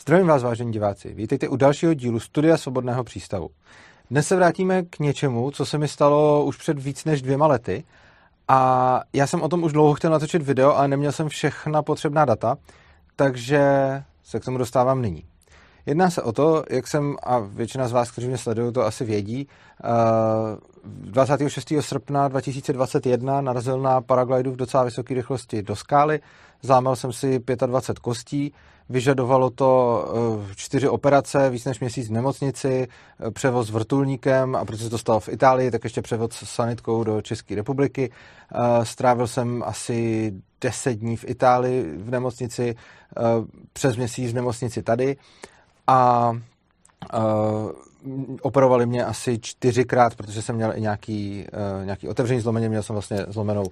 Zdravím vás, vážení diváci. Vítejte u dalšího dílu Studia Svobodného přístavu. Dnes se vrátíme k něčemu, co se mi stalo už před víc než dvěma lety. A já jsem o tom už dlouho chtěl natočit video, ale neměl jsem všechna potřebná data, takže se k tomu dostávám nyní. Jedná se o to, jak jsem, a většina z vás, kteří mě sledují, to asi vědí, 26. Eh, srpna 2021 narazil na paraglidu v docela vysoké rychlosti do skály, zámel jsem si 25 kostí, vyžadovalo to eh, čtyři operace, víc než měsíc v nemocnici, eh, převoz vrtulníkem a protože se to stalo v Itálii, tak ještě převoz s sanitkou do České republiky. Strávil jsem asi 10 dní v Itálii v nemocnici, přes měsíc v nemocnici tady a uh, operovali mě asi čtyřikrát, protože jsem měl i nějaký, uh, nějaký otevření zlomeně, měl jsem vlastně zlomenou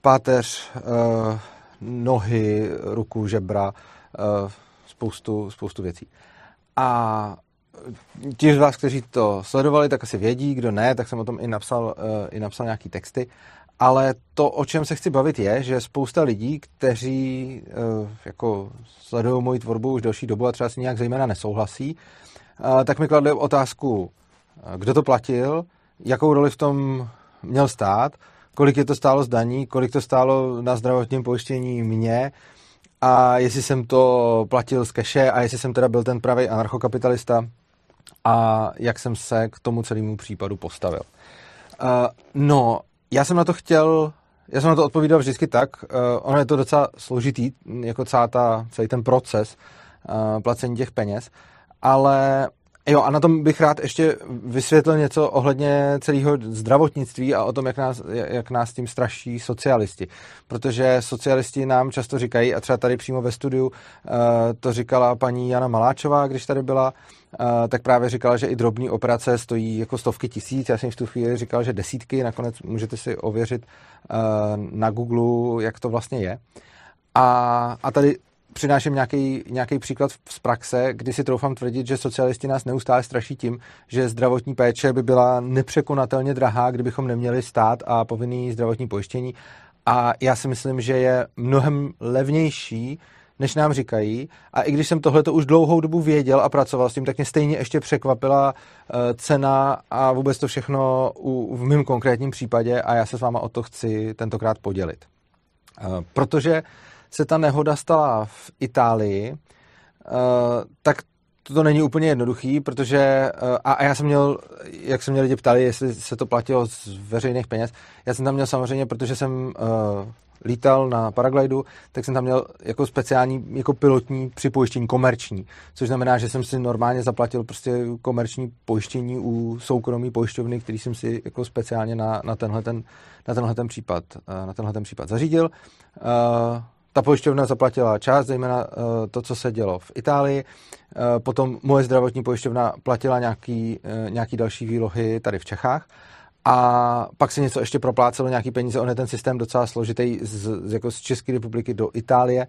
páteř, uh, nohy, ruku, žebra, uh, spoustu, spoustu věcí. A ti z vás, kteří to sledovali, tak asi vědí, kdo ne, tak jsem o tom i napsal, uh, i napsal nějaký texty. Ale to, o čem se chci bavit, je, že spousta lidí, kteří uh, jako sledují moji tvorbu už delší dobu a třeba si nějak zejména nesouhlasí, uh, tak mi kladli otázku, kdo to platil, jakou roli v tom měl stát, kolik je to stálo z daní, kolik to stálo na zdravotním pojištění mě a jestli jsem to platil z keše a jestli jsem teda byl ten pravý anarchokapitalista a jak jsem se k tomu celému případu postavil. Uh, no, já jsem na to chtěl, já jsem na to odpovídal vždycky tak, uh, ono je to docela složitý, jako celá ta, celý ten proces uh, placení těch peněz, ale Jo, a na tom bych rád ještě vysvětlil něco ohledně celého zdravotnictví a o tom, jak nás, jak nás tím straší socialisti. Protože socialisti nám často říkají, a třeba tady přímo ve studiu uh, to říkala paní Jana Maláčová, když tady byla, uh, tak právě říkala, že i drobní operace stojí jako stovky tisíc. Já jsem v tu chvíli říkal, že desítky, nakonec můžete si ověřit uh, na Google, jak to vlastně je. A, a tady přináším nějaký, příklad z praxe, kdy si troufám tvrdit, že socialisti nás neustále straší tím, že zdravotní péče by byla nepřekonatelně drahá, kdybychom neměli stát a povinný zdravotní pojištění. A já si myslím, že je mnohem levnější, než nám říkají. A i když jsem tohleto už dlouhou dobu věděl a pracoval s tím, tak mě stejně ještě překvapila uh, cena a vůbec to všechno v mém konkrétním případě a já se s váma o to chci tentokrát podělit. Uh, protože se ta nehoda stala v Itálii, uh, tak to není úplně jednoduchý, protože, uh, a já jsem měl, jak jsem měl lidi ptali, jestli se to platilo z veřejných peněz, já jsem tam měl samozřejmě, protože jsem uh, lítal na paraglidu, tak jsem tam měl jako speciální, jako pilotní připojištění, komerční, což znamená, že jsem si normálně zaplatil prostě komerční pojištění u soukromí pojišťovny, který jsem si jako speciálně na, na tenhle ten, na tenhle ten případ, na tenhle ten případ zařídil. Uh, ta pojišťovna zaplatila část, zejména uh, to, co se dělo v Itálii. Uh, potom moje zdravotní pojišťovna platila nějaký, uh, nějaký další výlohy tady v Čechách. A pak se něco ještě proplácelo, nějaký peníze, on je ten systém docela složitý z, z, jako z České republiky do Itálie,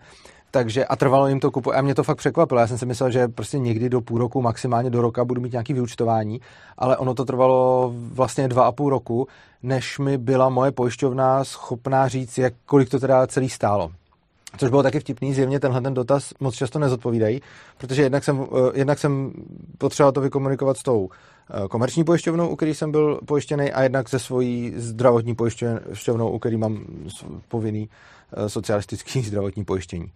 takže a trvalo jim to kupu. A mě to fakt překvapilo. Já jsem si myslel, že prostě někdy do půl roku, maximálně do roka budu mít nějaký vyučtování, ale ono to trvalo vlastně dva a půl roku, než mi byla moje pojišťovna schopná říct, jak, kolik to teda celý stálo. Což bylo taky vtipný, zjevně tenhle ten dotaz moc často nezodpovídají, protože jednak jsem, eh, jednak jsem potřeboval to vykomunikovat s tou eh, komerční pojišťovnou, u který jsem byl pojištěný, a jednak se svojí zdravotní pojišťovnou, u který mám povinný eh, socialistický zdravotní pojištění.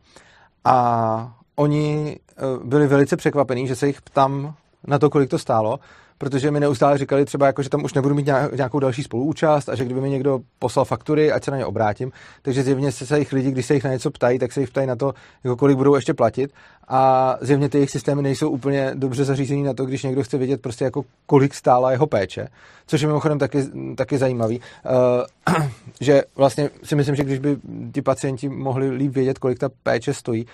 A oni byli velice překvapení, že se jich ptám na to, kolik to stálo, protože mi neustále říkali třeba, jako, že tam už nebudu mít nějakou další spoluúčast a že kdyby mi někdo poslal faktury, ať se na ně obrátím. Takže zjevně se jich lidi, když se jich na něco ptají, tak se jich ptají na to, jako kolik budou ještě platit. A zjevně ty jejich systémy nejsou úplně dobře zařízený na to, když někdo chce vědět prostě jako kolik stála jeho péče, což je mimochodem taky, taky zajímavý, uh, že vlastně si myslím, že když by ti pacienti mohli líp vědět, kolik ta péče stojí,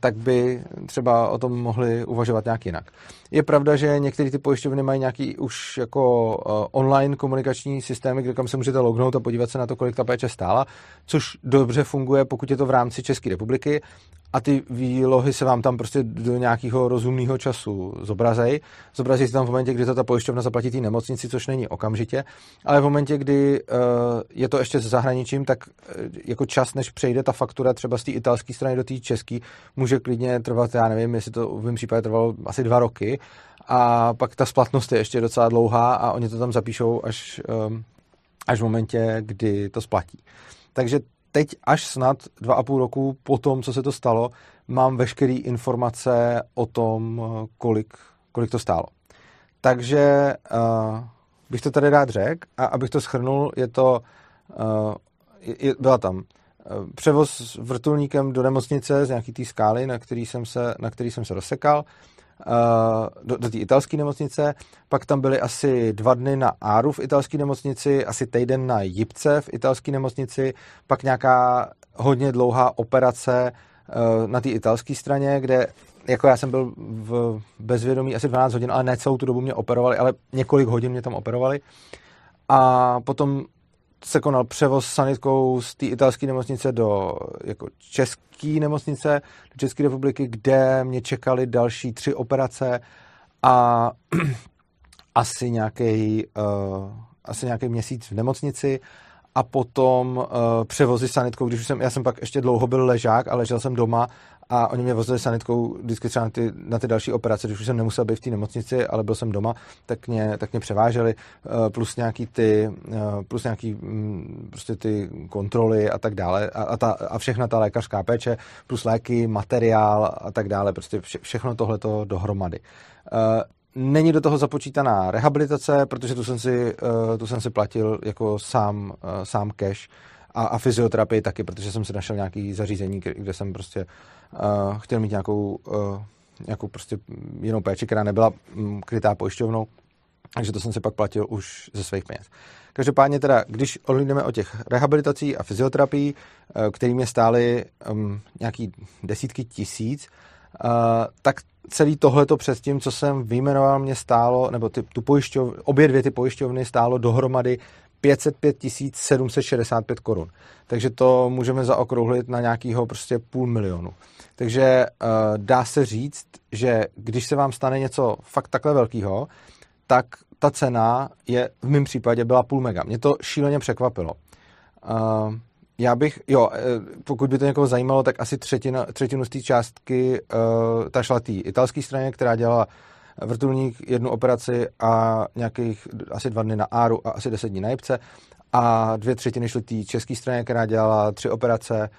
tak by třeba o tom mohli uvažovat nějak jinak. Je pravda, že některé ty pojišťovny mají nějaký už jako online komunikační systémy, kde kam se můžete lognout a podívat se na to, kolik ta péče stála, což dobře funguje, pokud je to v rámci České republiky, a ty výlohy se vám tam prostě do nějakého rozumného času zobrazej. Zobrazí se tam v momentě, kdy to ta pojišťovna zaplatí té nemocnici, což není okamžitě, ale v momentě, kdy uh, je to ještě se zahraničím, tak uh, jako čas, než přejde ta faktura třeba z té italské strany do té české, může klidně trvat, já nevím, jestli to v mém případě trvalo asi dva roky a pak ta splatnost je ještě docela dlouhá a oni to tam zapíšou až, um, až v momentě, kdy to splatí. Takže teď až snad dva a půl roku po tom, co se to stalo, mám veškeré informace o tom, kolik, kolik to stálo. Takže uh, bych to tady rád řekl a abych to schrnul, je to, uh, je, byla tam uh, převoz vrtulníkem do nemocnice z nějaký té skály, na který jsem se, na který jsem se rozsekal, Eh, do, do té italské nemocnice, pak tam byly asi dva dny na Áru v italské nemocnici, asi týden na Jipce v italské nemocnici, pak nějaká hodně dlouhá operace eh, na té italské straně, kde jako já jsem byl v bezvědomí asi 12 hodin, ale ne celou tu dobu mě operovali, ale několik hodin mě tam operovali. A potom se konal převoz sanitkou z té italské nemocnice do jako české nemocnice, do České republiky, kde mě čekaly další tři operace a asi nějaký uh, asi nějaký měsíc v nemocnici a potom uh, převozy sanitkou, když už jsem, já jsem pak ještě dlouho byl ležák a ležel jsem doma a oni mě vozili sanitkou vždycky třeba na ty, na ty další operace, když už jsem nemusel být v té nemocnici, ale byl jsem doma, tak mě, tak mě převáželi, uh, plus nějaký ty, uh, plus nějaký um, prostě ty kontroly a tak dále a, a, ta, a všechna ta lékařská péče, plus léky, materiál a tak dále, prostě vše, všechno tohleto dohromady. Uh, Není do toho započítaná rehabilitace, protože tu jsem si, tu jsem si platil jako sám, sám cash a, a fyzioterapii taky, protože jsem si našel nějaký zařízení, kde jsem prostě uh, chtěl mít nějakou, uh, nějakou prostě jinou péči, která nebyla um, krytá pojišťovnou, takže to jsem si pak platil už ze svých peněz. Každopádně teda, když odhlídneme o těch rehabilitací a fyzioterapii, uh, který mě stály um, nějaký desítky tisíc, uh, tak celý tohleto před tím, co jsem vyjmenoval, mě stálo, nebo ty, tu pojišťov, obě dvě ty pojišťovny stálo dohromady 505 765 korun. Takže to můžeme zaokrouhlit na nějakého prostě půl milionu. Takže uh, dá se říct, že když se vám stane něco fakt takhle velkého, tak ta cena je v mém případě byla půl mega. Mě to šíleně překvapilo. Uh, já bych, jo, eh, pokud by to někoho zajímalo, tak asi třetina, třetinu z té částky uh, ta šla té italské straně, která dělala vrtulník, jednu operaci a nějakých asi dva dny na Áru a asi deset dní na Jipce a dvě třetiny šly té české straně, která dělala tři operace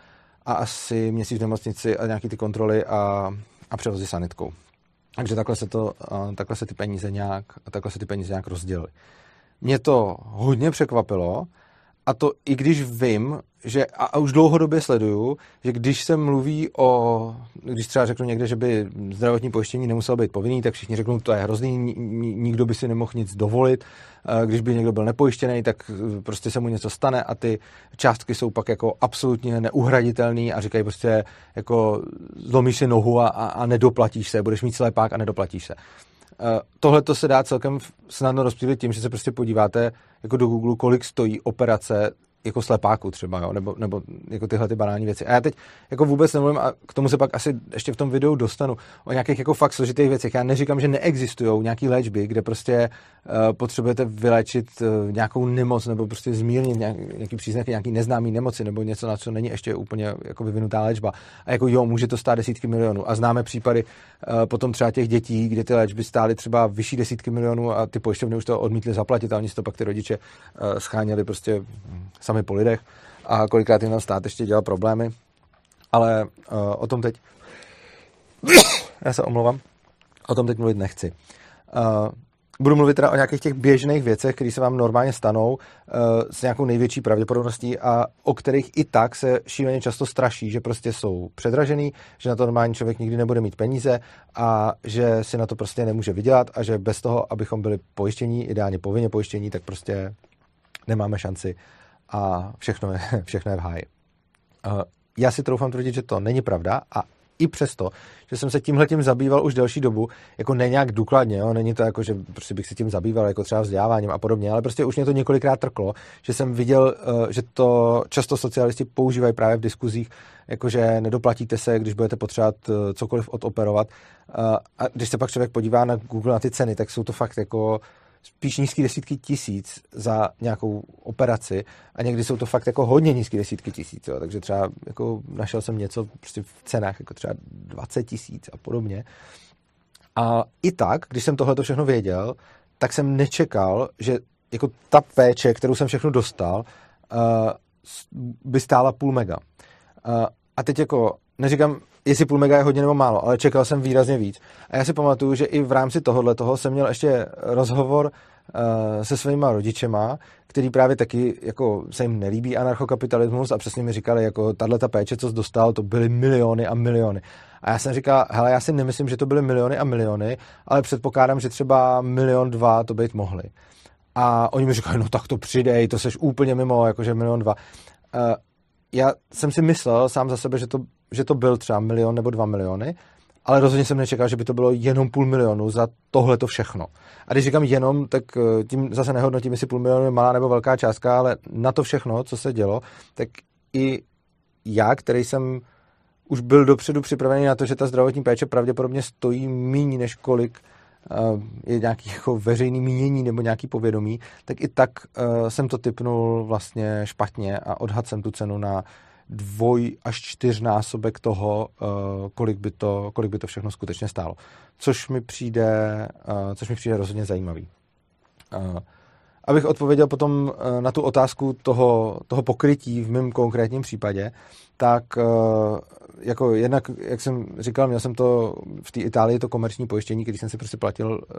a asi měsíc v nemocnici a nějaký ty kontroly a, a převozy sanitkou. Takže takhle se, to, takhle se ty peníze nějak, takhle se ty peníze nějak rozdělily. Mě to hodně překvapilo, a to i když vím, že, a už dlouhodobě sleduju, že když se mluví o, když třeba řeknu někde, že by zdravotní pojištění nemuselo být povinný, tak všichni řeknou, to je hrozný, nikdo by si nemohl nic dovolit, když by někdo byl nepojištěný, tak prostě se mu něco stane a ty částky jsou pak jako absolutně neuhraditelný a říkají prostě jako zlomíš si nohu a, a nedoplatíš se, budeš mít slepák a nedoplatíš se. Tohle to se dá celkem snadno rozptýlit tím, že se prostě podíváte jako do Google, kolik stojí operace jako slepáku třeba, jo? Nebo, nebo jako tyhle ty banální věci. A já teď jako vůbec nemluvím, a k tomu se pak asi ještě v tom videu dostanu, o nějakých jako fakt složitých věcech. Já neříkám, že neexistují nějaký léčby, kde prostě uh, potřebujete vylečit uh, nějakou nemoc nebo prostě zmírnit nějaký, nějaký příznaky nějaký neznámý nemoci nebo něco, na co není ještě úplně jako vyvinutá léčba. A jako jo, může to stát desítky milionů. A známe případy uh, potom třeba těch dětí, kde ty léčby stály třeba vyšší desítky milionů a ty pojišťovny už to odmítly zaplatit a oni si to pak ty rodiče uh, scháněli prostě sami po lidech a kolikrát jim tam stát ještě dělal problémy. Ale uh, o tom teď... Já se omlouvám. O tom teď mluvit nechci. Uh, budu mluvit teda o nějakých těch běžných věcech, které se vám normálně stanou uh, s nějakou největší pravděpodobností a o kterých i tak se šíleně často straší, že prostě jsou předražený, že na to normální člověk nikdy nebude mít peníze a že si na to prostě nemůže vydělat a že bez toho, abychom byli pojištění, ideálně povinně pojištění, tak prostě nemáme šanci a všechno je, všechno je v háji. Já si troufám tvrdit, že to není pravda a i přesto, že jsem se tímhle tím zabýval už delší dobu, jako ne nějak důkladně, jo? není to jako, že prostě bych se tím zabýval, jako třeba vzděláváním a podobně, ale prostě už mě to několikrát trklo, že jsem viděl, eh, že to často socialisti používají právě v diskuzích, jakože nedoplatíte se, když budete potřebovat eh, cokoliv odoperovat. Eh, a když se pak člověk podívá na Google na ty ceny, tak jsou to fakt jako spíš nízké desítky tisíc za nějakou operaci a někdy jsou to fakt jako hodně nízké desítky tisíc, jo. takže třeba jako našel jsem něco prostě v cenách jako třeba 20 tisíc a podobně. A i tak, když jsem tohle všechno věděl, tak jsem nečekal, že jako ta péče, kterou jsem všechno dostal, uh, by stála půl mega. Uh, a teď jako neříkám, jestli půl mega je hodně nebo málo, ale čekal jsem výrazně víc. A já si pamatuju, že i v rámci tohohle toho jsem měl ještě rozhovor uh, se svýma rodičema, který právě taky jako se jim nelíbí anarchokapitalismus a přesně mi říkali, jako tahle ta péče, co jsi dostal, to byly miliony a miliony. A já jsem říkal, hele, já si nemyslím, že to byly miliony a miliony, ale předpokládám, že třeba milion dva to být mohly. A oni mi říkali, no tak to přidej, to seš úplně mimo, jakože milion dva. Uh, já jsem si myslel sám za sebe, že to, že to byl třeba milion nebo dva miliony, ale rozhodně jsem nečekal, že by to bylo jenom půl milionu za tohle to všechno. A když říkám jenom, tak eh, tím zase nehodnotím, jestli půl milionu je malá nebo velká částka, ale na to všechno, co se dělo, tak i já, který jsem už byl dopředu připravený na to, že ta zdravotní péče pravděpodobně stojí méně než kolik je nějaký jako veřejný mínění nebo nějaký povědomí, tak i tak uh, jsem to typnul vlastně špatně a odhad jsem tu cenu na dvoj až čtyřnásobek toho, uh, kolik, by to, kolik by to všechno skutečně stálo. Což mi přijde, což mi přijde rozhodně zajímavý. Abych odpověděl potom na tu otázku toho, toho pokrytí v mém konkrétním případě, tak jako jednak, jak jsem říkal, měl jsem to v té Itálii to komerční pojištění, když jsem si prostě platil eh,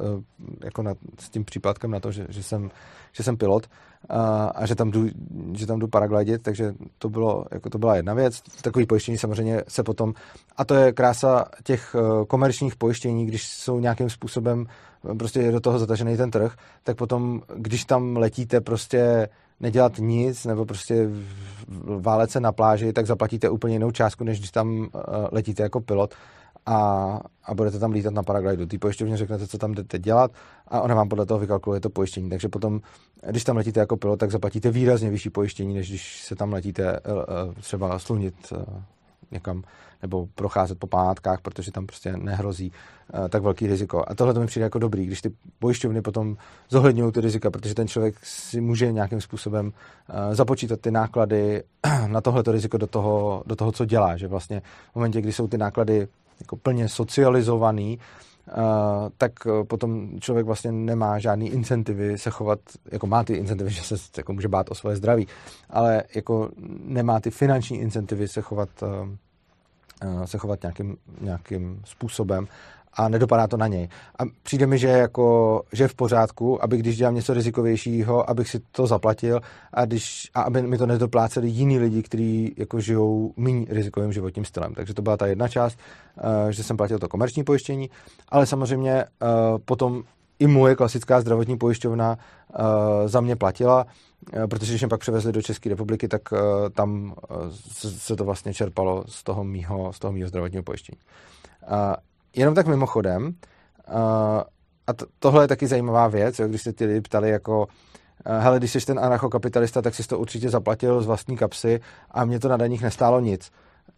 jako na, s tím případkem na to, že, že, jsem, že jsem pilot a, a že tam jdu, že tam jdu paraglidit, takže to, bylo, jako to byla jedna věc. Takový pojištění samozřejmě se potom, a to je krása těch eh, komerčních pojištění, když jsou nějakým způsobem prostě je do toho zatažený ten trh, tak potom, když tam letíte prostě nedělat nic nebo prostě válet se na pláži, tak zaplatíte úplně jinou částku, než když tam eh, letíte jako pilot a, a budete tam lítat na paraglidu. Ty pojišťovně řeknete, co tam jdete dělat a ona vám podle toho vykalkuluje to pojištění. Takže potom, když tam letíte jako pilot, tak zaplatíte výrazně vyšší pojištění, než když se tam letíte eh, eh, třeba slunit někam nebo procházet po památkách, protože tam prostě nehrozí uh, tak velký riziko. A tohle to mi přijde jako dobrý, když ty pojišťovny potom zohledňují ty rizika, protože ten člověk si může nějakým způsobem uh, započítat ty náklady na tohleto riziko do toho, do toho, co dělá. Že vlastně v momentě, kdy jsou ty náklady jako plně socializovaný, tak potom člověk vlastně nemá žádný incentivy se chovat, jako má ty incentivy, že se jako může bát o svoje zdraví, ale jako nemá ty finanční incentivy se chovat uh, Eh, se chovat nějakým, nějakým způsobem a nedopadá to na něj. A přijde mi, že, jako, že je v pořádku, aby když dělám něco rizikovějšího, abych si to zaplatil a, když, a aby mi to nedopláceli jiní lidi, kteří jako žijou méně rizikovým životním stylem. Takže to byla ta jedna část, uh, že jsem platil to komerční pojištění, ale samozřejmě uh, potom i moje klasická zdravotní pojišťovna uh, za mě platila, protože když mě pak převezli do České republiky, tak tam se to vlastně čerpalo z toho mýho, z toho mýho zdravotního pojištění. Jenom tak mimochodem, uh, a to, tohle je taky zajímavá věc, jo, když se ty lidi ptali jako hele, když jsi ten anarchokapitalista, tak jsi to určitě zaplatil z vlastní kapsy a mě to na daních nestálo nic.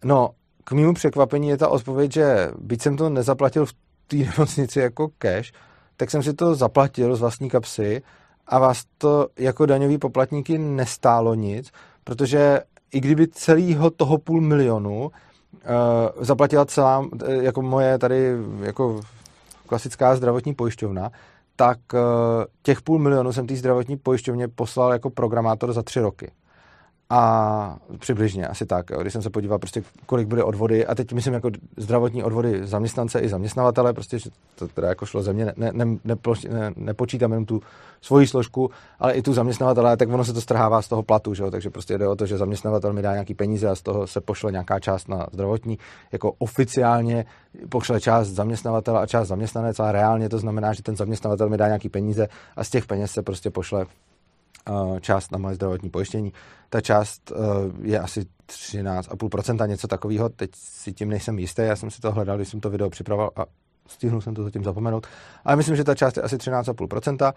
No, k mému překvapení je ta odpověď, že byť jsem to nezaplatil v té nemocnici jako cash, tak jsem si to zaplatil z vlastní kapsy a vás to jako daňový poplatníky nestálo nic, protože i kdyby celého toho půl milionu uh, zaplatila celá, eh, jako moje tady jako klasická zdravotní pojišťovna, tak uh, těch půl milionu jsem té zdravotní pojišťovně poslal jako programátor za tři roky. A přibližně, asi tak. Jo. Když jsem se podíval, prostě, kolik bude odvody, a teď myslím jako zdravotní odvody zaměstnance i zaměstnavatele, prostě, že to teda jako šlo ze mě, ne, ne, ne, ne, nepočítám jenom tu svoji složku, ale i tu zaměstnavatele, tak ono se to strhává z toho platu, že jo. takže prostě jde o to, že zaměstnavatel mi dá nějaký peníze a z toho se pošle nějaká část na zdravotní, jako oficiálně pošle část zaměstnavatele a část zaměstnanec, ale reálně to znamená, že ten zaměstnavatel mi dá nějaký peníze a z těch peněz se prostě pošle část na moje zdravotní pojištění. Ta část je asi 13,5%, něco takového. Teď si tím nejsem jistý, já jsem si to hledal, když jsem to video připravoval a stihnul jsem to zatím zapomenout. Ale myslím, že ta část je asi 13,5%.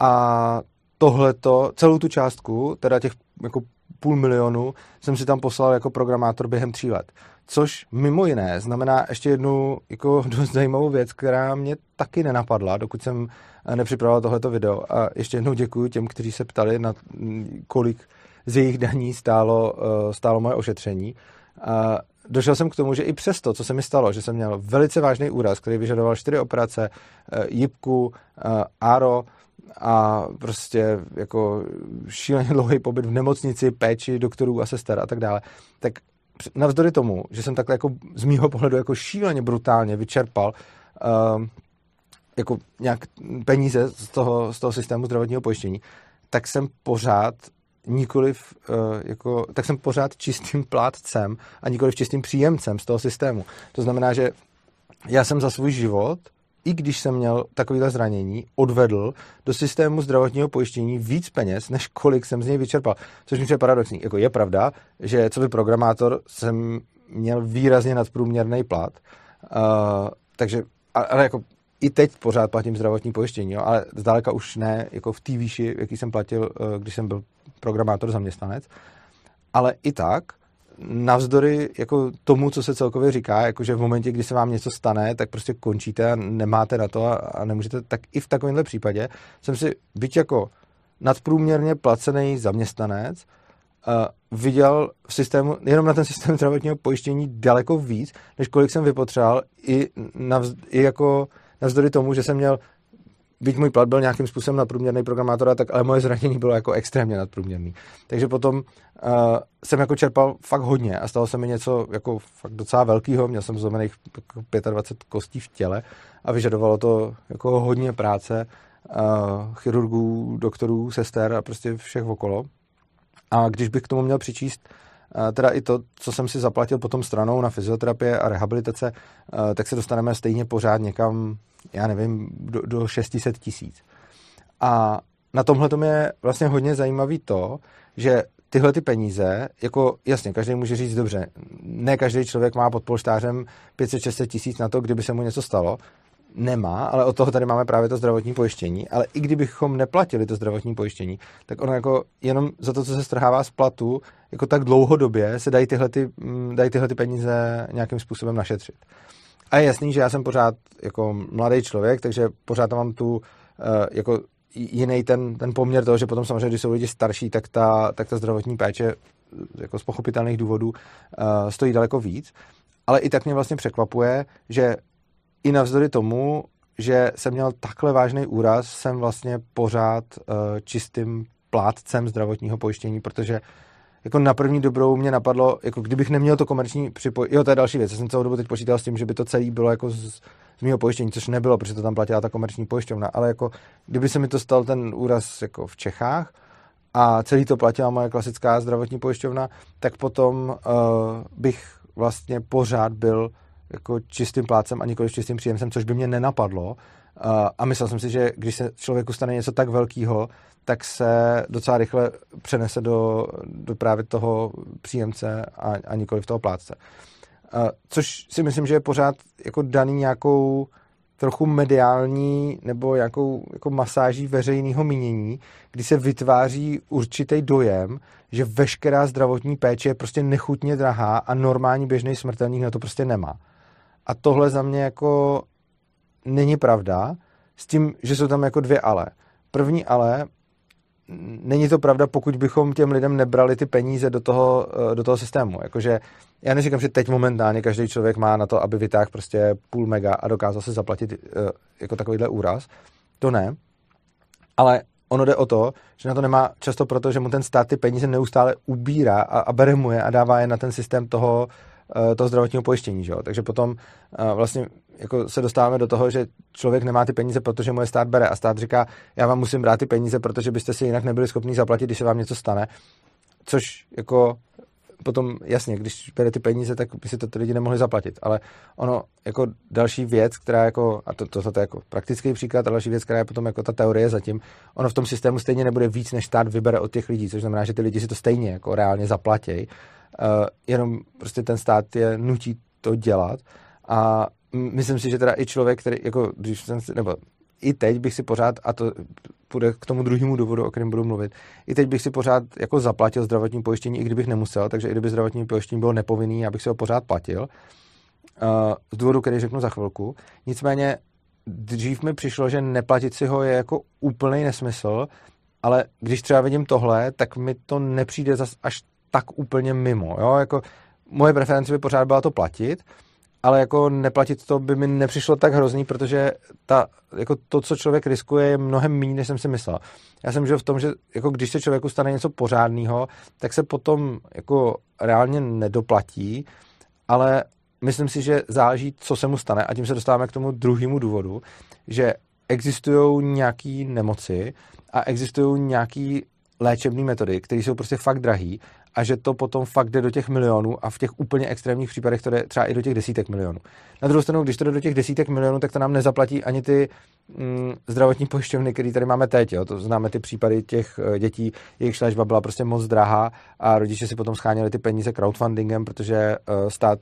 A tohleto, celou tu částku, teda těch jako půl milionu, jsem si tam poslal jako programátor během tří let. Což mimo jiné znamená ještě jednu jako dost zajímavou věc, která mě taky nenapadla, dokud jsem nepřipravoval tohleto video. A ještě jednou děkuji těm, kteří se ptali, na kolik z jejich daní stálo, eh, stálo moje ošetření. A došel jsem k tomu, že i přesto, co se mi stalo, že jsem měl velice vážný úraz, který vyžadoval čtyři operace, eh, jipku, eh, ARO, a prostě jako šíleně dlouhý pobyt v nemocnici, péči doktorů a sester a tak dále, tak navzdory tomu, že jsem takhle jako z mýho pohledu jako šíleně brutálně vyčerpal uh, jako nějak peníze z toho, z toho systému zdravotního pojištění, tak jsem pořád nikoliv, uh, jako, tak jsem pořád čistým plátcem a nikoliv čistým příjemcem z toho systému. To znamená, že já jsem za svůj život i když jsem měl takovéhle zranění, odvedl do systému zdravotního pojištění víc peněz, než kolik jsem z něj vyčerpal. Což mi je paradoxní. Jako je pravda, že co by programátor jsem měl výrazně nadprůměrný plat, uh, takže, ale jako i teď pořád platím zdravotní pojištění, jo, ale zdaleka už ne jako v té výši, jaký jsem platil, uh, když jsem byl programátor zaměstnanec. Ale i tak navzdory jako tomu, co se celkově říká, jako že v momentě, kdy se vám něco stane, tak prostě končíte a nemáte na to a, nemůžete, tak i v takovémhle případě jsem si byť jako nadprůměrně placený zaměstnanec uh, viděl v systému, jenom na ten systém zdravotního pojištění daleko víc, než kolik jsem vypotřeboval i, i jako navzdory tomu, že jsem měl byť můj plat byl nějakým způsobem nadprůměrný programátora, tak ale moje zranění bylo jako extrémně nadprůměrný. Takže potom uh, jsem jako čerpal fakt hodně a stalo se mi něco jako fakt docela velkého. Měl jsem zlomených jako 25 kostí v těle a vyžadovalo to jako hodně práce uh, chirurgů, doktorů, sester a prostě všech okolo. A když bych k tomu měl přičíst teda i to, co jsem si zaplatil potom stranou na fyzioterapie a rehabilitace, tak se dostaneme stejně pořád někam já nevím, do, do 600 tisíc. A na tomhle je vlastně hodně zajímavý to, že tyhle ty peníze, jako jasně, každý může říct dobře, ne každý člověk má pod polštářem 500-600 tisíc na to, kdyby se mu něco stalo, nemá, ale od toho tady máme právě to zdravotní pojištění, ale i kdybychom neplatili to zdravotní pojištění, tak ono jako jenom za to, co se strhává z platu, jako tak dlouhodobě se dají tyhle, ty, mm, dají tyhle ty peníze nějakým způsobem našetřit. A je jasný, že já jsem pořád jako mladý člověk, takže pořád tam mám tu eh, jako jiný ten, ten poměr toho, že potom samozřejmě, když jsou lidi starší, tak ta, tak ta zdravotní péče eh, jako z pochopitelných důvodů uh, stojí daleko víc. Ale i tak mě vlastně překvapuje, že i navzdory tomu, že jsem měl takhle vážný úraz, jsem vlastně pořád uh, čistým plátcem zdravotního pojištění, protože jako na první dobrou mě napadlo, jako kdybych neměl to komerční připojení, jo, to je další věc, já jsem celou dobu teď počítal s tím, že by to celé bylo jako z, z mého pojištění, což nebylo, protože to tam platila ta komerční pojišťovna, ale jako kdyby se mi to stal ten úraz jako v Čechách a celý to platila moje klasická zdravotní pojišťovna, tak potom uh, bych vlastně pořád byl jako čistým plácem a nikoli čistým příjemcem, což by mě nenapadlo. A myslel jsem si, že když se člověku stane něco tak velkého, tak se docela rychle přenese do, do právě toho příjemce a, a nikoli v toho plátce. Což si myslím, že je pořád jako daný nějakou trochu mediální nebo nějakou jako masáží veřejného mínění, kdy se vytváří určitý dojem, že veškerá zdravotní péče je prostě nechutně drahá a normální běžný smrtelník na to prostě nemá. A tohle za mě jako není pravda, s tím, že jsou tam jako dvě ale. První ale není to pravda, pokud bychom těm lidem nebrali ty peníze do toho, eh, do toho systému. Jakože já neříkám, že teď momentálně každý člověk má na to, aby vytáhl prostě půl mega a dokázal se zaplatit eh, jako takovýhle úraz. To ne. Ale ono jde o to, že na to nemá často proto, že mu ten stát ty peníze neustále ubírá a, a bere mu je a dává je na ten systém toho, Eh, toho zdravotního pojištění. Že jo? Takže potom eh, vlastně jako se dostáváme do toho, že člověk nemá ty peníze, protože mu je stát bere a stát říká, já vám musím brát ty peníze, protože byste si jinak nebyli schopni zaplatit, když se vám něco stane. Což jako potom, jasně, když bere ty peníze, tak by si to ty lidi nemohli zaplatit. Ale ono, jako další věc, která jako, a to, to, to, to je jako praktický příklad, a další věc, která je potom jako ta teorie zatím, ono v tom systému stejně nebude víc, než stát vybere od těch lidí, což znamená, že ty lidi si to stejně jako reálně zaplatí. Uh, jenom prostě ten stát je nutí to dělat a myslím si, že teda i člověk, který, jako, když jsem si, nebo i teď bych si pořád, a to půjde k tomu druhému důvodu, o kterém budu mluvit, i teď bych si pořád jako zaplatil zdravotní pojištění, i kdybych nemusel, takže i kdyby zdravotní pojištění bylo nepovinný, já bych si ho pořád platil. Uh, z důvodu, který řeknu za chvilku. Nicméně dřív mi přišlo, že neplatit si ho je jako úplný nesmysl, ale když třeba vidím tohle, tak mi to nepřijde zas až tak úplně mimo. Jo? Jako moje preference by pořád byla to platit, ale jako neplatit to by mi nepřišlo tak hrozný, protože ta, jako to, co člověk riskuje, je mnohem méně, než jsem si myslel. Já jsem žil v tom, že jako když se člověku stane něco pořádného, tak se potom jako reálně nedoplatí, ale myslím si, že záleží, co se mu stane a tím se dostáváme k tomu druhému důvodu, že existují nějaké nemoci a existují nějaké léčebné metody, které jsou prostě fakt drahý a že to potom fakt jde do těch milionů a v těch úplně extrémních případech to jde třeba i do těch desítek milionů. Na druhou stranu, když to jde do těch desítek milionů, tak to nám nezaplatí ani ty mm, zdravotní pojišťovny, které tady máme teď. Jo. To známe ty případy těch eh, dětí, jejich léčba byla prostě moc drahá a rodiče si potom scháněli ty peníze crowdfundingem, protože uh, stát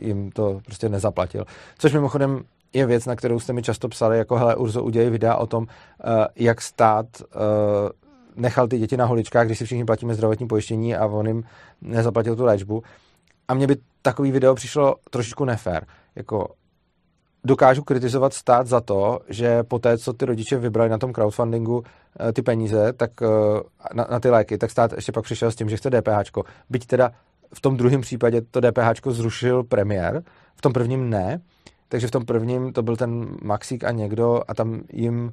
jim to prostě nezaplatil. Což mimochodem je věc, na kterou jste mi často psali, jako hele Urzo, udělej videa o tom, uh, jak stát uh, nechal ty děti na holičkách, když si všichni platíme zdravotní pojištění a on jim nezaplatil tu léčbu. A mně by takový video přišlo trošičku nefér. Jako dokážu kritizovat stát za to, že po té, co ty rodiče vybrali na tom crowdfundingu eh, ty peníze tak eh, na, na ty léky, tak stát ještě pak přišel s tím, že chce DPH. Byť teda v tom druhém případě to DPH zrušil premiér, v tom prvním ne, takže v tom prvním to byl ten Maxík a někdo a tam jim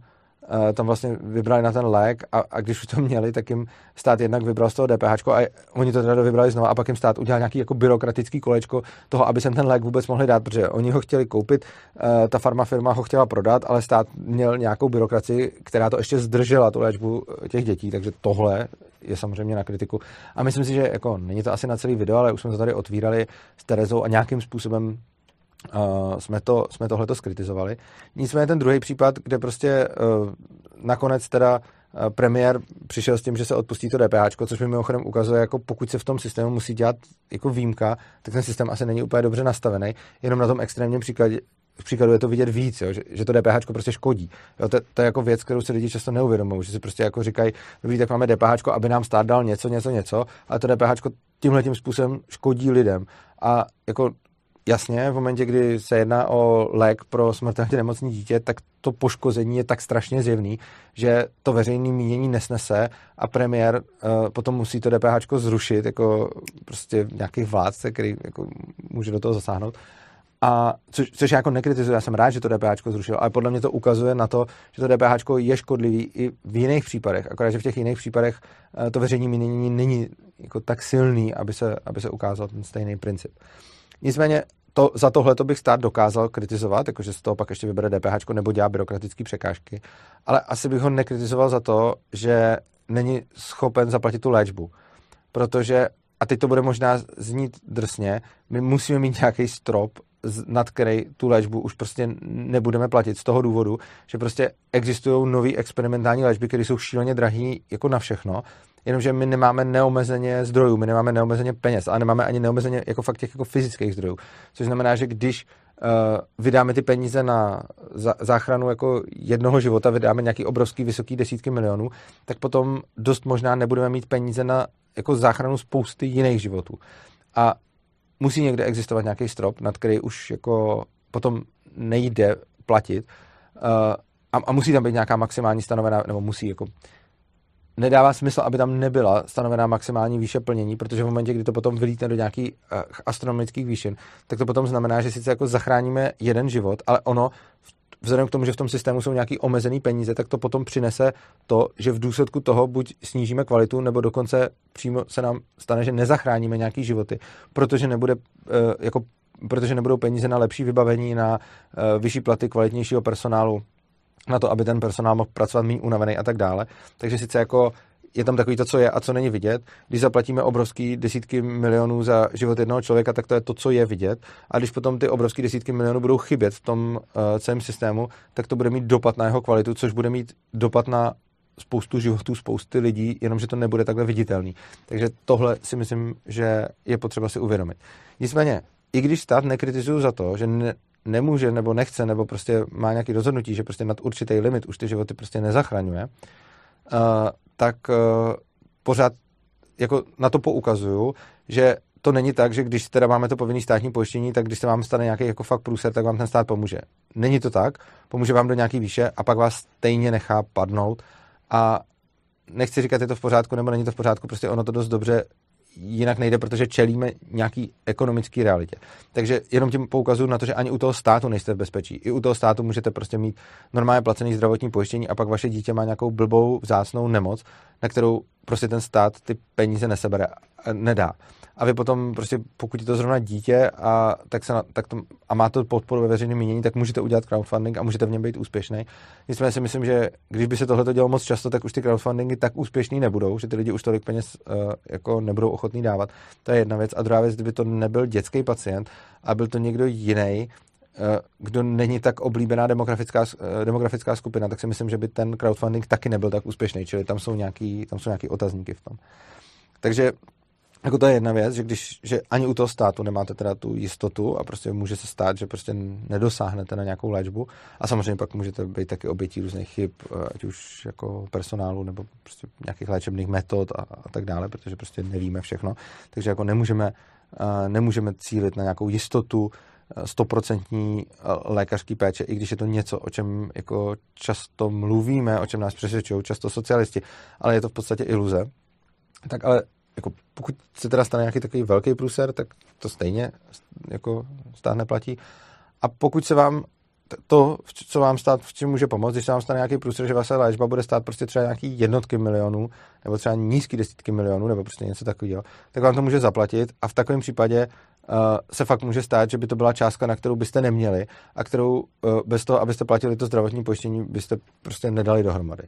tam vlastně vybrali na ten lék a, a když už to měli, tak jim stát jednak vybral z toho DPH a oni to teda vybrali znovu a pak jim stát udělal nějaký jako byrokratický kolečko toho, aby sem ten lék vůbec mohli dát, protože oni ho chtěli koupit, eh, ta farmafirma ho chtěla prodat, ale stát měl nějakou byrokracii, která to ještě zdržela, tu léčbu těch dětí, takže tohle je samozřejmě na kritiku. A myslím si, že jako není to asi na celý video, ale už jsme to tady otvírali s Terezou a nějakým způsobem Uh, jsme, to, jsme tohleto skritizovali. Nicméně ten druhý případ, kde prostě uh, nakonec teda uh, premiér přišel s tím, že se odpustí to DPH, což mi mimochodem ukazuje, jako pokud se v tom systému musí dělat jako výjimka, tak ten systém asi není úplně dobře nastavený. Jenom na tom extrémním příkladě, v příkladu je to vidět víc, jo, že, že to DPH prostě škodí. Jo, to, to, je jako věc, kterou si lidi často neuvědomují, že si prostě jako říkají, dobrý, tak máme DPH, aby nám stát dal něco, něco, něco, ale to DPH tímhle tím způsobem škodí lidem. A jako Jasně, v momentě, kdy se jedná o lék pro smrtelně nemocný dítě, tak to poškození je tak strašně zjevný, že to veřejné mínění nesnese a premiér uh, potom musí to DPH zrušit, jako prostě nějakých vládce, který jako může do toho zasáhnout. A což, což jako nekritizuji, já jsem rád, že to DPH zrušil, ale podle mě to ukazuje na to, že to DPH je škodlivý i v jiných případech, akorát, že v těch jiných případech uh, to veřejné mínění není jako tak silný, aby se, aby se ukázal ten stejný princip. Nicméně to, za tohle to bych stát dokázal kritizovat, jakože z toho pak ještě vybere DPH nebo dělá byrokratické překážky, ale asi bych ho nekritizoval za to, že není schopen zaplatit tu léčbu. Protože, a teď to bude možná znít drsně, my musíme mít nějaký strop, nad který tu léčbu už prostě nebudeme platit z toho důvodu, že prostě existují nové experimentální léčby, které jsou šíleně drahé jako na všechno jenomže my nemáme neomezeně zdrojů, my nemáme neomezeně peněz, a nemáme ani neomezeně jako fakt těch jako fyzických zdrojů. Což znamená, že když uh, vydáme ty peníze na za, záchranu jako jednoho života, vydáme nějaký obrovský vysoký desítky milionů, tak potom dost možná nebudeme mít peníze na jako záchranu spousty jiných životů. A musí někde existovat nějaký strop, nad který už jako potom nejde platit. Uh, a, a musí tam být nějaká maximální stanovená, nebo musí jako nedává smysl, aby tam nebyla stanovená maximální výše plnění, protože v momentě, kdy to potom vylítne do nějakých uh, astronomických výšin, tak to potom znamená, že sice jako zachráníme jeden život, ale ono vzhledem k tomu, že v tom systému jsou nějaký omezený peníze, tak to potom přinese to, že v důsledku toho buď snížíme kvalitu, nebo dokonce přímo se nám stane, že nezachráníme nějaký životy, protože nebude uh, jako protože nebudou peníze na lepší vybavení, na uh, vyšší platy kvalitnějšího personálu, na to, aby ten personál mohl pracovat méně unavený a tak dále. Takže sice jako je tam takový to, co je a co není vidět. Když zaplatíme obrovský desítky milionů za život jednoho člověka, tak to je to, co je vidět. A když potom ty obrovské desítky milionů budou chybět v tom uh, celém systému, tak to bude mít dopad na jeho kvalitu, což bude mít dopad na spoustu životů, spousty lidí, jenomže to nebude takhle viditelný. Takže tohle si myslím, že je potřeba si uvědomit. Nicméně, i když stát nekritizuju za to, že ne, nemůže nebo nechce, nebo prostě má nějaký rozhodnutí, že prostě nad určitý limit už ty životy prostě nezachraňuje, uh, tak uh, pořád jako na to poukazuju, že to není tak, že když teda máme to povinné státní pojištění, tak když se vám stane nějaký jako fakt průser, tak vám ten stát pomůže. Není to tak, pomůže vám do nějaký výše a pak vás stejně nechá padnout a nechci říkat, je to v pořádku nebo není to v pořádku, prostě ono to dost dobře jinak nejde, protože čelíme nějaký ekonomický realitě. Takže jenom tím poukazuju na to, že ani u toho státu nejste v bezpečí. I u toho státu můžete prostě mít normálně placený zdravotní pojištění a pak vaše dítě má nějakou blbou vzácnou nemoc, na kterou prostě ten stát ty peníze nesebere, nedá a vy potom prostě, pokud je to zrovna dítě a, tak se na, tak to, a má to podporu ve veřejném mínění, tak můžete udělat crowdfunding a můžete v něm být úspěšný. Nicméně si myslím, že když by se tohle dělalo moc často, tak už ty crowdfundingy tak úspěšný nebudou, že ty lidi už tolik peněz uh, jako nebudou ochotní dávat. To je jedna věc. A druhá věc, kdyby to nebyl dětský pacient a byl to někdo jiný, eh, kdo není tak oblíbená demografická, eh, demografická skupina, tak si myslím, že by ten crowdfunding taky nebyl tak úspěšný, čili tam jsou nějaký, tam jsou nějaký otazníky v tom. Takže jako to je jedna věc, že když, že ani u toho státu nemáte teda tu jistotu a prostě může se stát, že prostě nedosáhnete na nějakou léčbu a samozřejmě pak můžete být taky obětí různých chyb, eh, ať už jako personálu nebo prostě nějakých léčebných metod a, a tak dále, protože prostě nevíme všechno. Takže jako nemůžeme, uh, nemůžeme cílit na nějakou jistotu, eh, stoprocentní lékařský péče, i když je to něco, o čem jako často mluvíme, o čem nás přesvědčují často socialisti, ale je to v podstatě iluze. Tak ale jako pokud se teda stane nějaký takový velký průser, tak to stejně jako stát neplatí. A pokud se vám to, co vám stát, v čem může pomoct, když se vám stane nějaký průser, že vaše léčba bude stát prostě třeba nějaký jednotky milionů, nebo třeba nízký desítky milionů, nebo prostě něco takového, tak vám to může zaplatit a v takovém případě uh, se fakt může stát, že by to byla částka, na kterou byste neměli a kterou uh, bez toho, abyste platili to zdravotní pojištění, byste prostě nedali dohromady.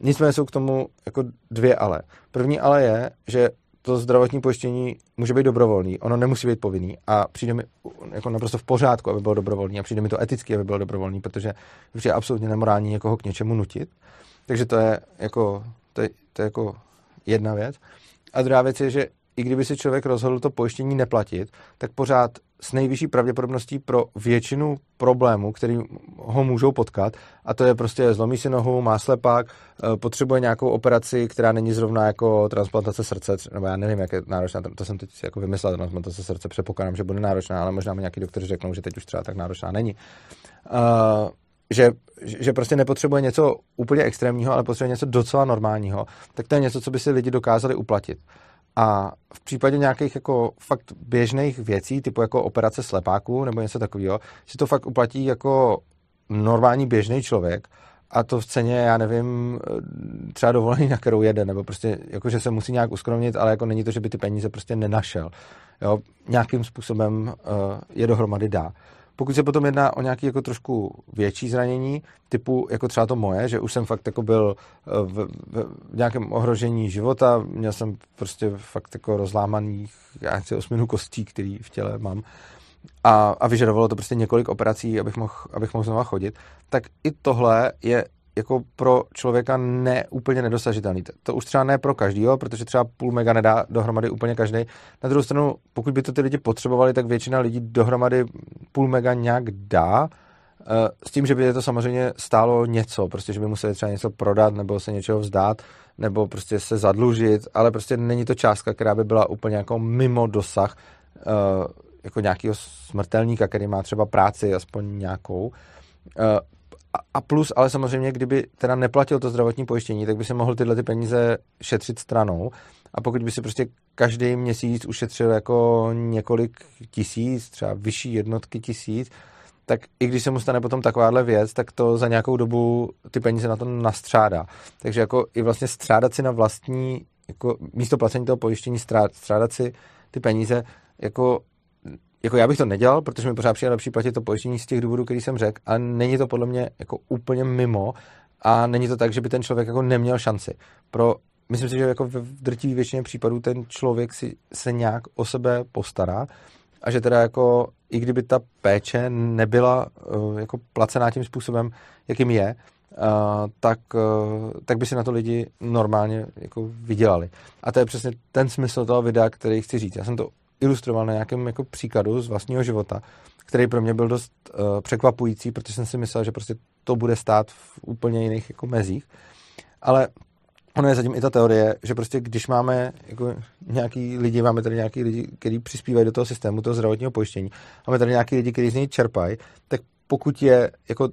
Nicméně jsou k tomu jako dvě ale. První ale je, že to zdravotní pojištění může být dobrovolný, ono nemusí být povinný a přijde mi jako naprosto v pořádku, aby bylo dobrovolný a přijde mi to eticky, aby bylo dobrovolný, protože je absolutně nemorální někoho k něčemu nutit. Takže to je jako, to je, to je jako jedna věc. A druhá věc je, že i kdyby si člověk rozhodl to pojištění neplatit, tak pořád s nejvyšší pravděpodobností pro většinu problémů, který ho můžou potkat, a to je prostě zlomí si nohu, má slepák, eh, potřebuje nějakou operaci, která není zrovna jako transplantace srdce, nebo já nevím, jak je náročná, to jsem teď jako vymyslel, transplantace srdce, předpokládám, že bude náročná, ale možná mi nějaký doktor řeknou, že teď už třeba tak náročná není. Uh, že, že prostě nepotřebuje něco úplně extrémního, ale potřebuje něco docela normálního, tak to je něco, co by si lidi dokázali uplatit. A v případě nějakých jako fakt běžných věcí, typu jako operace slepáků nebo něco takového, si to fakt uplatí jako normální běžný člověk a to v ceně, já nevím, třeba dovolený, na kterou jede, nebo prostě jako, že se musí nějak uskromnit, ale jako není to, že by ty peníze prostě nenašel. Jo, nějakým způsobem uh, je dohromady dá. Pokud se potom jedná o nějaké jako trošku větší zranění, typu jako třeba to moje, že už jsem fakt jako byl eh, v, v, v nějakém ohrožení života, měl jsem prostě fakt jako rozlámaných chci osminu kostí, který v těle mám, a, a vyžadovalo to prostě několik operací, abych mohl, abych mohl znova chodit, tak i tohle je jako pro člověka neúplně nedosažitelný. To už třeba ne pro každýho, protože třeba půl mega nedá dohromady úplně každý. Na druhou stranu, pokud by to ty lidi potřebovali, tak většina lidí dohromady půl mega nějak dá, eh, s tím, že by je to samozřejmě stálo něco, prostě, že by museli třeba něco prodat, nebo se něčeho vzdát, nebo prostě se zadlužit, ale prostě není to částka, která by byla úplně jako mimo dosah eh, jako nějakého smrtelníka, který má třeba práci, aspoň nějakou. A plus, ale samozřejmě, kdyby teda neplatil to zdravotní pojištění, tak by si mohl tyhle ty peníze šetřit stranou. A pokud by si prostě každý měsíc ušetřil jako několik tisíc, třeba vyšší jednotky tisíc, tak i když se mu stane potom takováhle věc, tak to za nějakou dobu ty peníze na to nastřádá. Takže jako i vlastně střádat si na vlastní, jako místo placení toho pojištění, střádat si ty peníze, jako jako já bych to nedělal, protože mi pořád přijde lepší platit to pojištění z těch důvodů, který jsem řekl, ale není to podle mě jako úplně mimo a není to tak, že by ten člověk jako neměl šanci. Pro myslím si, že jako v drtivé většině případů ten člověk si se nějak o sebe postará a že teda jako i kdyby ta péče nebyla uh, jako placená tím způsobem, jakým je, uh, tak, uh, tak by si na to lidi normálně jako vydělali. A to je přesně ten smysl toho videa, který chci říct. Já jsem to ilustroval na nějakém jako příkladu z vlastního života, který pro mě byl dost uh, překvapující, protože jsem si myslel, že prostě to bude stát v úplně jiných jako mezích. Ale ono je zatím i ta teorie, že prostě když máme jako nějaký lidi, máme tady nějaký lidi, kteří přispívají do toho systému, toho zdravotního pojištění, máme tady nějaký lidi, kteří z něj čerpají, tak pokud je jako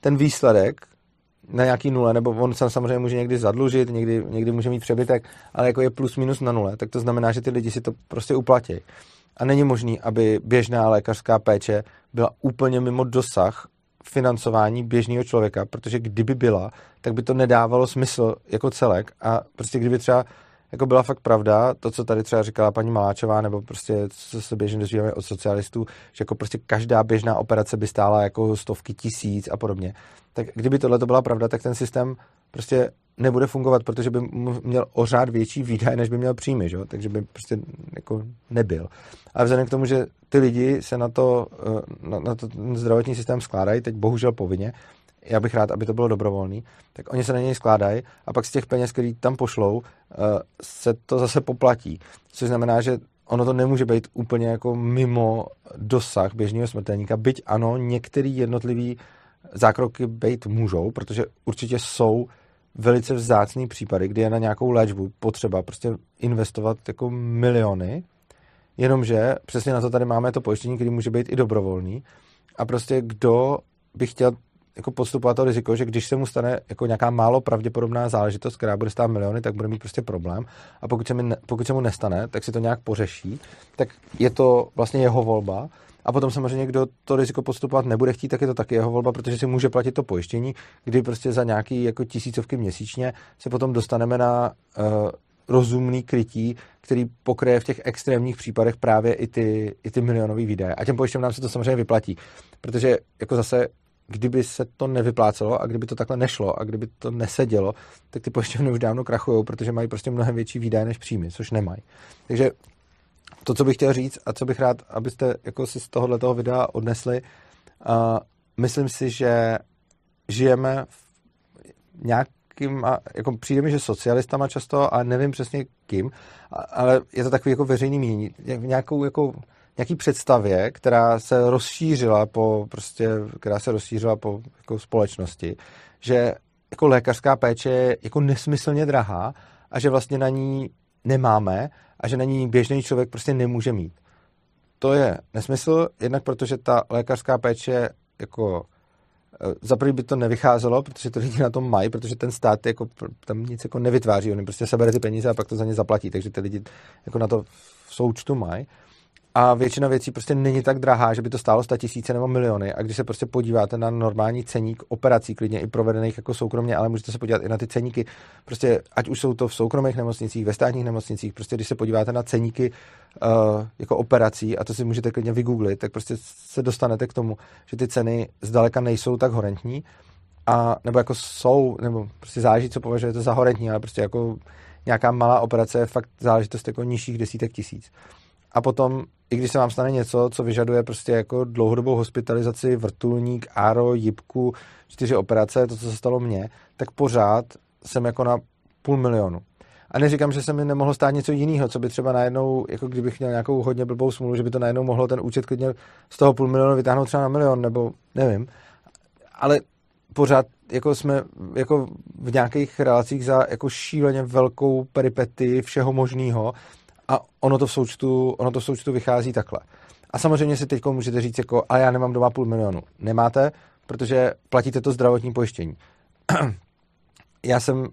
ten výsledek na nějaký nule, nebo on se samozřejmě může někdy zadlužit, někdy, někdy může mít přebytek, ale jako je plus minus na nule, tak to znamená, že ty lidi si to prostě uplatí. A není možný, aby běžná lékařská péče byla úplně mimo dosah financování běžného člověka, protože kdyby byla, tak by to nedávalo smysl jako celek a prostě kdyby třeba jako byla fakt pravda, to, co tady třeba říkala paní Maláčová, nebo prostě, co se běžně dozvíváme od socialistů, že jako prostě každá běžná operace by stála jako stovky tisíc a podobně. Tak kdyby tohle to byla pravda, tak ten systém prostě nebude fungovat, protože by měl ořád větší výdaj, než by měl příjmy, že? takže by prostě jako nebyl. A vzhledem k tomu, že ty lidi se na to, eh, na, na to zdravotní systém skládají, teď bohužel povinně, já bych rád, aby to bylo dobrovolný, tak oni se na něj skládají a pak z těch peněz, který tam pošlou, eh, se to zase poplatí. Což znamená, že ono to nemůže být úplně jako mimo dosah běžného smrtelníka, byť ano, některý jednotlivý zákroky být můžou, protože určitě jsou velice vzácný případy, kdy je na nějakou léčbu potřeba prostě investovat jako miliony, jenomže přesně na to tady máme to pojištění, který může být i dobrovolný. A prostě kdo by chtěl jako podstupovat to riziko, že když se mu stane jako nějaká málo pravděpodobná záležitost, která bude stát miliony, tak bude mít prostě problém. A pokud se, mi ne, pokud se mu nestane, tak si to nějak pořeší, tak je to vlastně jeho volba. A potom samozřejmě, kdo to riziko podstupovat nebude chtít, tak je to taky jeho volba, protože si může platit to pojištění, kdy prostě za nějaký jako tisícovky měsíčně se potom dostaneme na uh, rozumný krytí, který pokryje v těch extrémních případech právě i ty, i ty milionové výdaje. A těm pojišťovnám se to samozřejmě vyplatí, protože jako zase kdyby se to nevyplácelo a kdyby to takhle nešlo a kdyby to nesedělo, tak ty pojišťovny už dávno krachují, protože mají prostě mnohem větší výdaje než příjmy, což nemají. Takže to, co bych chtěl říct a co bych rád, abyste jako si z tohohle videa odnesli, uh, myslím si, že žijeme v nějakým, jako přijde mi, že socialistama často, a nevím přesně kým, ale je to takový jako veřejný mínění, nějakou jako nějaký představě, která se rozšířila po, prostě, která se rozšířila po jako společnosti, že jako lékařská péče je jako nesmyslně drahá a že vlastně na ní nemáme a že na ní běžný člověk prostě nemůže mít. To je nesmysl, jednak protože ta lékařská péče jako eh, za by to nevycházelo, protože to lidi na tom mají, protože ten stát jako, tam nic jako nevytváří, oni prostě sebere ty peníze a pak to za ně zaplatí, takže ty lidi jako na to v součtu mají a většina věcí prostě není tak drahá, že by to stálo 100 tisíce nebo miliony. A když se prostě podíváte na normální ceník operací, klidně i provedených jako soukromně, ale můžete se podívat i na ty ceníky, prostě ať už jsou to v soukromých nemocnicích, ve státních nemocnicích, prostě když se podíváte na ceníky uh, jako operací, a to si můžete klidně vygooglit, tak prostě se dostanete k tomu, že ty ceny zdaleka nejsou tak horentní, a, nebo jako jsou, nebo prostě záleží, co považujete za horentní, ale prostě jako nějaká malá operace je fakt záležitost jako nižších desítek tisíc. A potom i když se vám stane něco, co vyžaduje prostě jako dlouhodobou hospitalizaci, vrtulník, áro, jibku, čtyři operace, to, co se stalo mně, tak pořád jsem jako na půl milionu. A neříkám, že se mi nemohlo stát něco jiného, co by třeba najednou, jako kdybych měl nějakou hodně blbou smůlu, že by to najednou mohlo ten účet klidně z toho půl milionu vytáhnout třeba na milion, nebo nevím. Ale pořád jako jsme jako v nějakých relacích za jako šíleně velkou peripety všeho možného a ono to v součtu, ono to v součtu vychází takhle. A samozřejmě si teď můžete říct, jako, a já nemám doma půl milionu. Nemáte, protože platíte to zdravotní pojištění. já jsem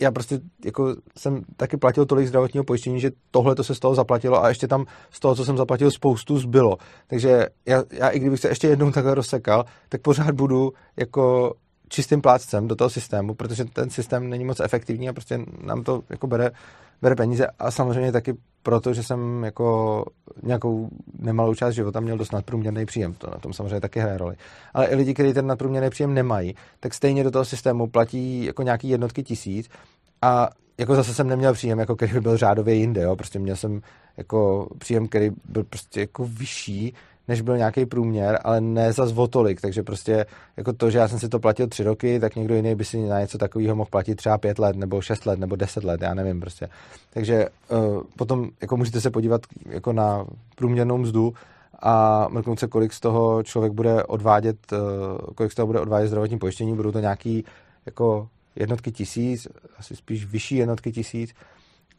já prostě jako jsem taky platil tolik zdravotního pojištění, že tohle to se z toho zaplatilo a ještě tam z toho, co jsem zaplatil, spoustu zbylo. Takže já, já i kdybych se ještě jednou takhle rozsekal, tak pořád budu jako čistým plátcem do toho systému, protože ten systém není moc efektivní a prostě nám to jako bere bere peníze a samozřejmě taky proto, že jsem jako nějakou nemalou část života měl dost nadprůměrný příjem. To na tom samozřejmě taky hraje roli. Ale i lidi, kteří ten nadprůměrný příjem nemají, tak stejně do toho systému platí jako nějaký jednotky tisíc A jako zase jsem neměl příjem, jako který by byl řádově jinde, jo. Prostě měl jsem jako příjem, který byl prostě jako vyšší, než byl nějaký průměr, ale ne za zvotolik, takže prostě jako to, že já jsem si to platil tři roky, tak někdo jiný by si na něco takového mohl platit třeba pět let, nebo šest let, nebo deset let, já nevím prostě. Takže uh, potom jako můžete se podívat jako na průměrnou mzdu a mrknout se, kolik z toho člověk bude odvádět, uh, kolik z toho bude odvádět zdravotní pojištění, budou to nějaký jako jednotky tisíc, asi spíš vyšší jednotky tisíc,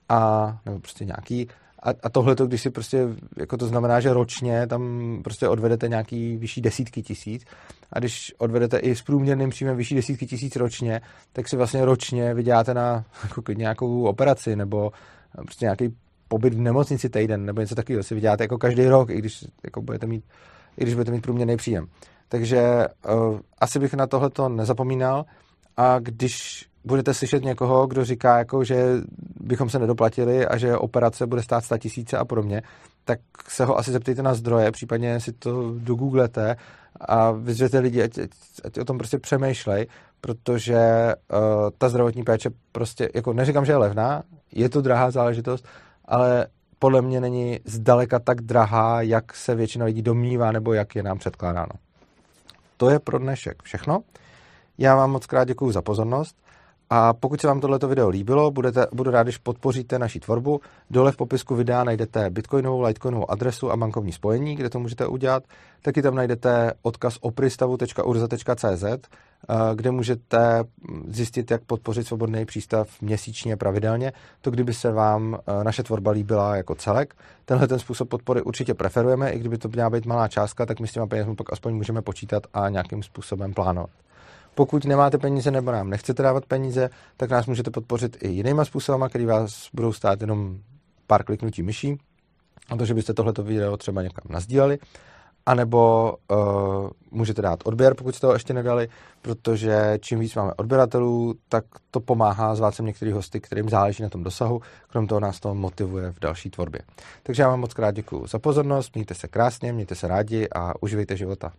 a, nebo prostě nějaký, a, a tohle to, když si prostě, jako to znamená, že ročně tam prostě odvedete nějaký vyšší desítky tisíc a když odvedete i s průměrným příjmem vyšší desítky tisíc ročně, tak si vlastně ročně vyděláte na jako nějakou operaci nebo prostě nějaký pobyt v nemocnici týden nebo něco takového si vyděláte jako každý rok, i když jako budete mít, i když budete mít průměrný příjem. Takže uh, asi bych na tohle to nezapomínal a když budete slyšet někoho, kdo říká, jako, že bychom se nedoplatili a že operace bude stát 100 tisíce a podobně, tak se ho asi zeptejte na zdroje, případně si to dogooglete a vyzvěte lidi, ať, ať o tom prostě přemýšlej, protože uh, ta zdravotní péče prostě, jako neříkám, že je levná, je to drahá záležitost, ale podle mě není zdaleka tak drahá, jak se většina lidí domnívá, nebo jak je nám předkládáno. To je pro dnešek všechno. Já vám moc krát děkuji za pozornost a pokud se vám tohleto video líbilo, budete, budu rád, když podpoříte naši tvorbu. Dole v popisku videa najdete bitcoinovou, litecoinovou adresu a bankovní spojení, kde to můžete udělat. Taky tam najdete odkaz opristavu.urza.cz, eh, kde můžete zjistit, jak podpořit svobodný přístav měsíčně pravidelně. To, kdyby se vám eh, naše tvorba líbila jako celek. Tenhle ten způsob podpory určitě preferujeme, i kdyby to měla být malá částka, tak my s těma penězmi pak aspoň můžeme počítat a nějakým způsobem plánovat. Pokud nemáte peníze nebo nám nechcete dávat peníze, tak nás můžete podpořit i jinýma způsoby, které vás budou stát jenom pár kliknutí myší, a to, že byste tohleto video třeba někam nazdíleli, anebo uh, můžete dát odběr, pokud jste ho ještě nedali, protože čím víc máme odběratelů, tak to pomáhá zvát sem některý hosty, kterým záleží na tom dosahu, krom toho nás to motivuje v další tvorbě. Takže já vám moc krát děkuji za pozornost, mějte se krásně, mějte se rádi a uživejte života.